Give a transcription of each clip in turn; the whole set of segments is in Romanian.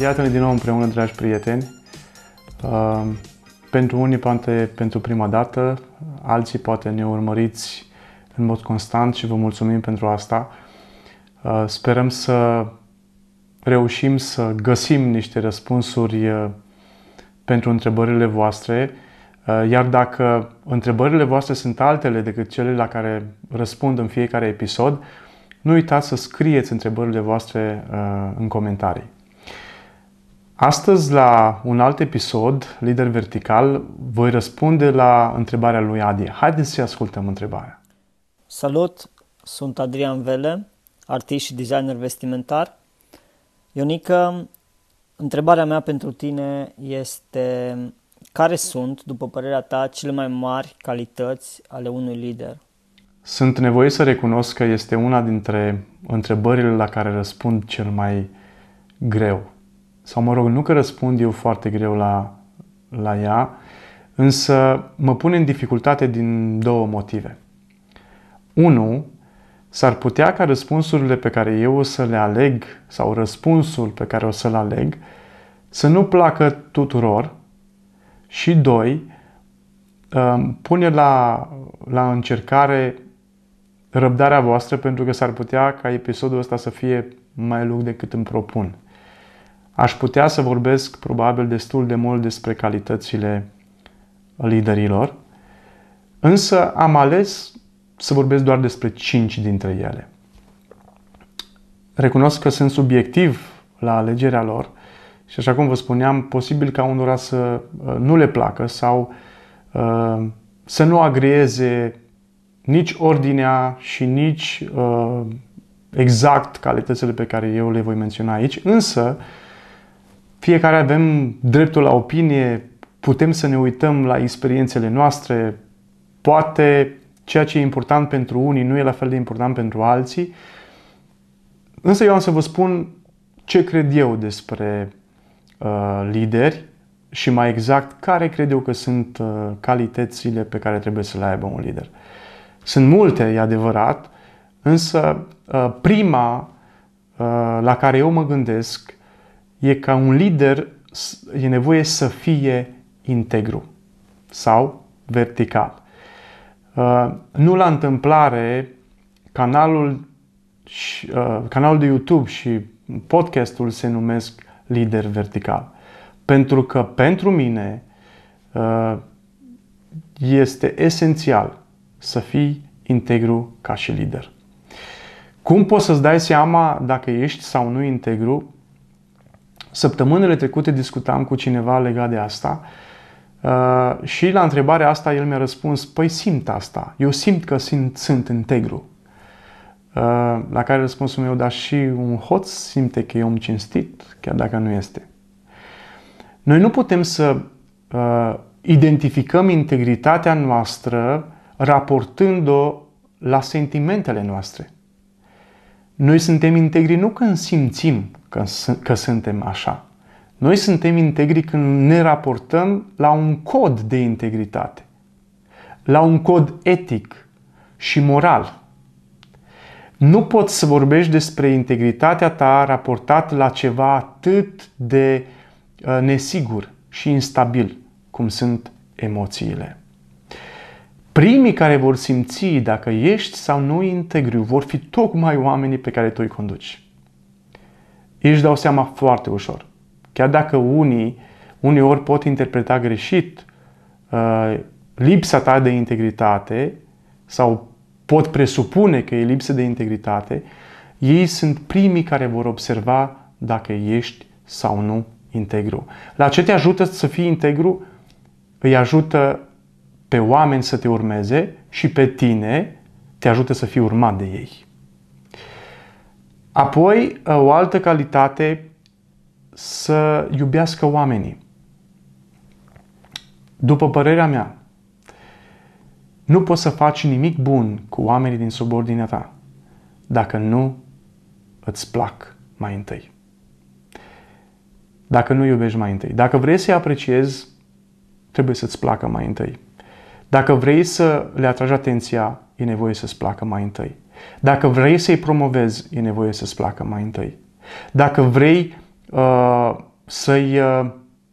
Iată-ne din nou împreună, dragi prieteni. Uh, pentru unii, poate pentru prima dată, alții poate ne urmăriți în mod constant și vă mulțumim pentru asta. Uh, sperăm să reușim să găsim niște răspunsuri uh, pentru întrebările voastre, iar dacă întrebările voastre sunt altele decât cele la care răspund în fiecare episod, nu uitați să scrieți întrebările voastre în comentarii. Astăzi, la un alt episod, Lider Vertical, voi răspunde la întrebarea lui Adi. Haideți să ascultăm întrebarea. Salut, sunt Adrian Vele, artist și designer vestimentar. Ionică, întrebarea mea pentru tine este care sunt, după părerea ta, cele mai mari calități ale unui lider? Sunt nevoie să recunosc că este una dintre întrebările la care răspund cel mai greu sau mă rog, nu că răspund eu foarte greu la, la ea, însă mă pune în dificultate din două motive. Unu, s-ar putea ca răspunsurile pe care eu o să le aleg sau răspunsul pe care o să-l aleg să nu placă tuturor și doi, um, pune la, la încercare răbdarea voastră pentru că s-ar putea ca episodul ăsta să fie mai lung decât îmi propun. Aș putea să vorbesc probabil destul de mult despre calitățile liderilor, însă am ales să vorbesc doar despre cinci dintre ele. Recunosc că sunt subiectiv la alegerea lor și așa cum vă spuneam, posibil ca unora să uh, nu le placă sau uh, să nu agreeze nici ordinea și nici uh, exact calitățile pe care eu le voi menționa aici, însă fiecare avem dreptul la opinie, putem să ne uităm la experiențele noastre, poate ceea ce e important pentru unii nu e la fel de important pentru alții, însă eu am să vă spun ce cred eu despre uh, lideri și mai exact care cred eu că sunt uh, calitățile pe care trebuie să le aibă un lider. Sunt multe, e adevărat, însă uh, prima uh, la care eu mă gândesc e ca un lider e nevoie să fie integru sau vertical. Uh, nu la întâmplare, canalul, uh, canalul de YouTube și podcastul se numesc lider vertical. Pentru că pentru mine uh, este esențial să fii integru ca și lider. Cum poți să-ți dai seama dacă ești sau nu integru? Săptămânile trecute discutam cu cineva legat de asta uh, și la întrebarea asta el mi-a răspuns, păi simt asta, eu simt că sunt, sunt integru. Uh, la care răspunsul meu, dar și un hoț simte că e om cinstit, chiar dacă nu este. Noi nu putem să uh, identificăm integritatea noastră raportând-o la sentimentele noastre. Noi suntem integri nu când simțim că, că suntem așa. Noi suntem integri când ne raportăm la un cod de integritate, la un cod etic și moral. Nu poți să vorbești despre integritatea ta raportat la ceva atât de uh, nesigur și instabil cum sunt emoțiile. Primii care vor simți dacă ești sau nu integru vor fi tocmai oamenii pe care tu îi conduci. Ei își dau seama foarte ușor. Chiar dacă unii uneori pot interpreta greșit uh, lipsa ta de integritate sau pot presupune că e lipsă de integritate, ei sunt primii care vor observa dacă ești sau nu integru. La ce te ajută să fii integru? Îi ajută pe oameni să te urmeze și pe tine te ajută să fii urmat de ei. Apoi, o altă calitate, să iubească oamenii. După părerea mea, nu poți să faci nimic bun cu oamenii din subordinea ta dacă nu îți plac mai întâi. Dacă nu iubești mai întâi. Dacă vrei să-i apreciezi, trebuie să-ți placă mai întâi. Dacă vrei să le atragi atenția, e nevoie să-ți placă mai întâi. Dacă vrei să-i promovezi, e nevoie să-ți placă mai întâi. Dacă vrei uh, să-i uh,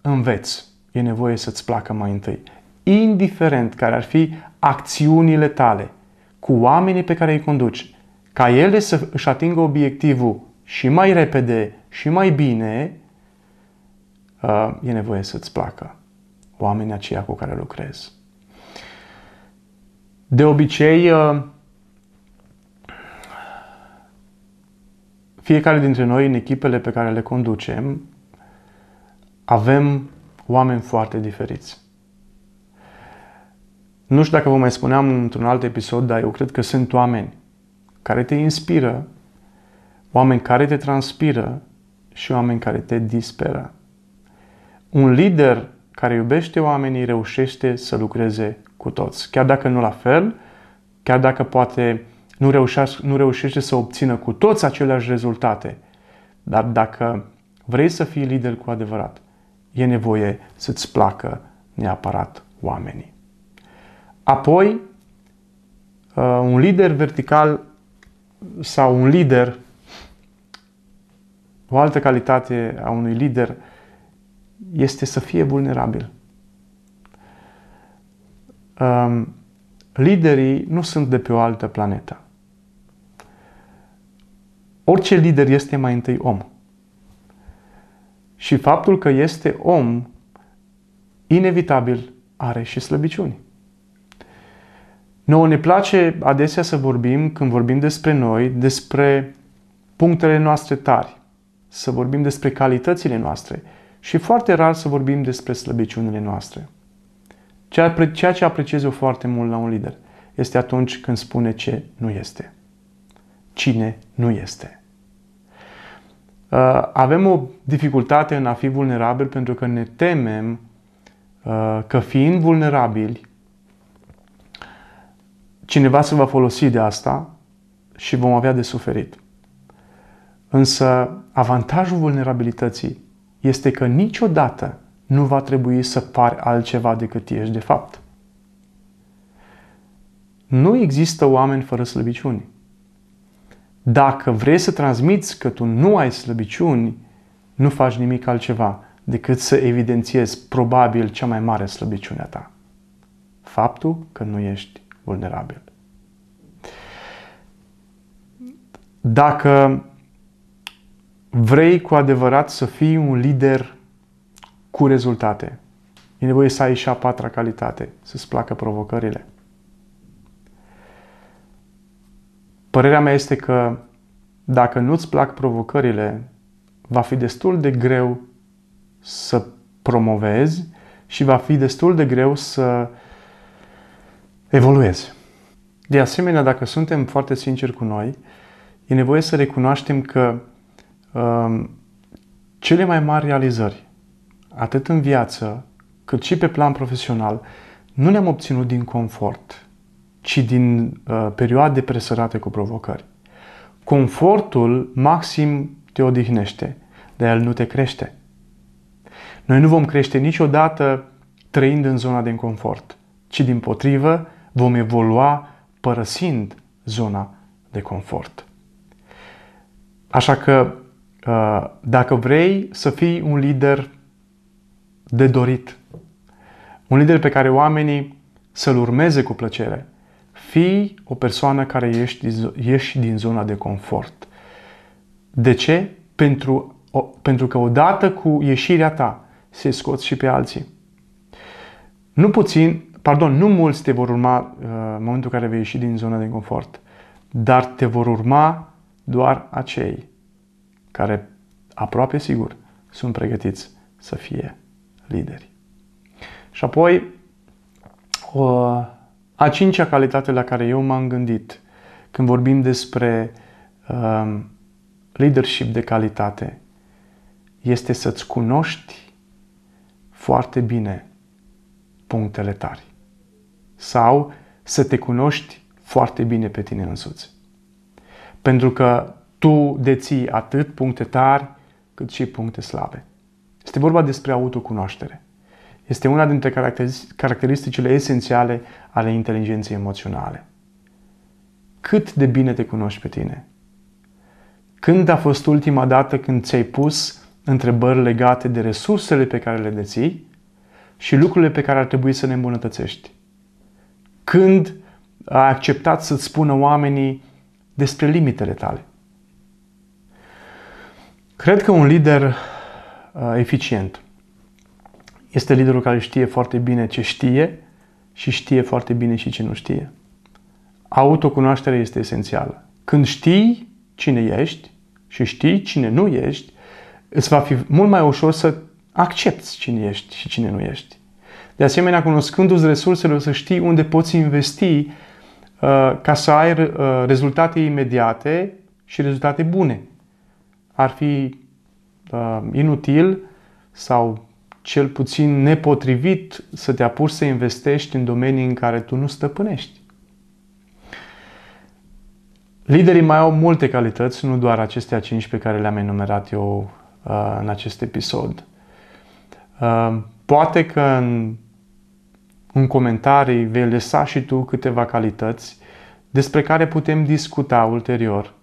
înveți. E nevoie să-ți placă mai întâi. Indiferent care ar fi acțiunile tale cu oamenii pe care îi conduci, ca ele să își atingă obiectivul și mai repede și mai bine, uh, e nevoie să-ți placă oamenii aceia cu care lucrezi. De obicei, uh, fiecare dintre noi, în echipele pe care le conducem, avem oameni foarte diferiți. Nu știu dacă vă mai spuneam într-un alt episod, dar eu cred că sunt oameni care te inspiră, oameni care te transpiră și oameni care te disperă. Un lider care iubește oamenii reușește să lucreze cu toți. Chiar dacă nu la fel, chiar dacă poate nu reușește, nu reușește să obțină cu toți aceleași rezultate, dar dacă vrei să fii lider cu adevărat, e nevoie să-ți placă neapărat oamenii. Apoi, uh, un lider vertical sau un lider, o altă calitate a unui lider este să fie vulnerabil. Um, liderii nu sunt de pe o altă planetă. Orice lider este mai întâi om. Și faptul că este om, inevitabil, are și slăbiciuni. Nouă ne place adesea să vorbim, când vorbim despre noi, despre punctele noastre tari, să vorbim despre calitățile noastre și foarte rar să vorbim despre slăbiciunile noastre. Ceea ce apreciez eu foarte mult la un lider este atunci când spune ce nu este. Cine nu este. Uh, avem o dificultate în a fi vulnerabil pentru că ne temem uh, că fiind vulnerabili, cineva se va folosi de asta și vom avea de suferit. Însă avantajul vulnerabilității este că niciodată nu va trebui să pari altceva decât ești de fapt. Nu există oameni fără slăbiciuni. Dacă vrei să transmiți că tu nu ai slăbiciuni, nu faci nimic altceva decât să evidențiezi probabil cea mai mare slăbiciune a ta. Faptul că nu ești vulnerabil. Dacă vrei cu adevărat să fii un lider cu rezultate, e nevoie să ai și a patra calitate, să-ți placă provocările. Părerea mea este că dacă nu-ți plac provocările, va fi destul de greu să promovezi și va fi destul de greu să evoluezi. De asemenea, dacă suntem foarte sinceri cu noi, e nevoie să recunoaștem că um, cele mai mari realizări, atât în viață, cât și pe plan profesional, nu le-am obținut din confort, ci din uh, perioade presărate cu provocări. Confortul maxim te odihnește, dar el nu te crește. Noi nu vom crește niciodată trăind în zona de confort, ci din potrivă vom evolua părăsind zona de confort. Așa că uh, dacă vrei să fii un lider de dorit, un lider pe care oamenii să-l urmeze cu plăcere, fii o persoană care ieși, ieși din zona de confort. De ce? Pentru, o, pentru că odată cu ieșirea ta se scoți și pe alții. Nu puțin, pardon, nu mulți te vor urma uh, în momentul în care vei ieși din zona de confort, dar te vor urma doar acei care aproape sigur sunt pregătiți să fie lideri. Și apoi, uh, a cincea calitate la care eu m-am gândit când vorbim despre uh, leadership de calitate este să-ți cunoști foarte bine punctele tari sau să te cunoști foarte bine pe tine însuți. Pentru că tu deții atât puncte tari cât și puncte slabe. Este vorba despre autocunoaștere. Este una dintre caracteristicile esențiale ale inteligenței emoționale. Cât de bine te cunoști pe tine? Când a fost ultima dată când ți-ai pus întrebări legate de resursele pe care le deții și lucrurile pe care ar trebui să le îmbunătățești. Când ai acceptat să-ți spună oamenii despre limitele tale. Cred că un lider uh, eficient este liderul care știe foarte bine ce știe și știe foarte bine și ce nu știe. Autocunoașterea este esențială. Când știi cine ești și știi cine nu ești, îți va fi mult mai ușor să accepti cine ești și cine nu ești. De asemenea, cunoscându-ți resursele, o să știi unde poți investi uh, ca să ai uh, rezultate imediate și rezultate bune. Ar fi uh, inutil sau cel puțin nepotrivit să te apuci să investești în domenii în care tu nu stăpânești. Liderii mai au multe calități, nu doar acestea cinci pe care le-am enumerat eu uh, în acest episod. Uh, poate că în, în comentarii vei lăsa și tu câteva calități despre care putem discuta ulterior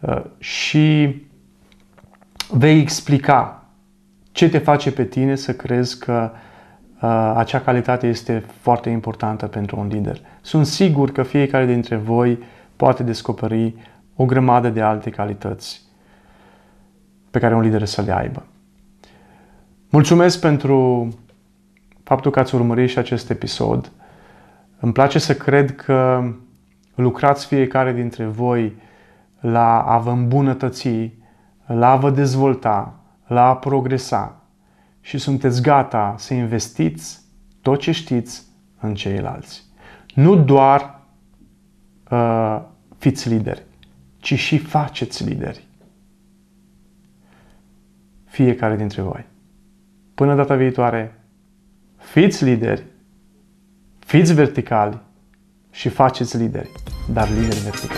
uh, și vei explica ce te face pe tine să crezi că uh, acea calitate este foarte importantă pentru un lider. Sunt sigur că fiecare dintre voi poate descoperi o grămadă de alte calități pe care un lider să le aibă. Mulțumesc pentru faptul că ați urmărit și acest episod. Îmi place să cred că lucrați fiecare dintre voi la a vă îmbunătăți, la a vă dezvolta, la a progresa și sunteți gata să investiți tot ce știți în ceilalți. Nu doar uh, fiți lideri, ci și faceți lideri. Fiecare dintre voi. Până data viitoare, fiți lideri, fiți verticali și faceți lideri, dar lideri verticali.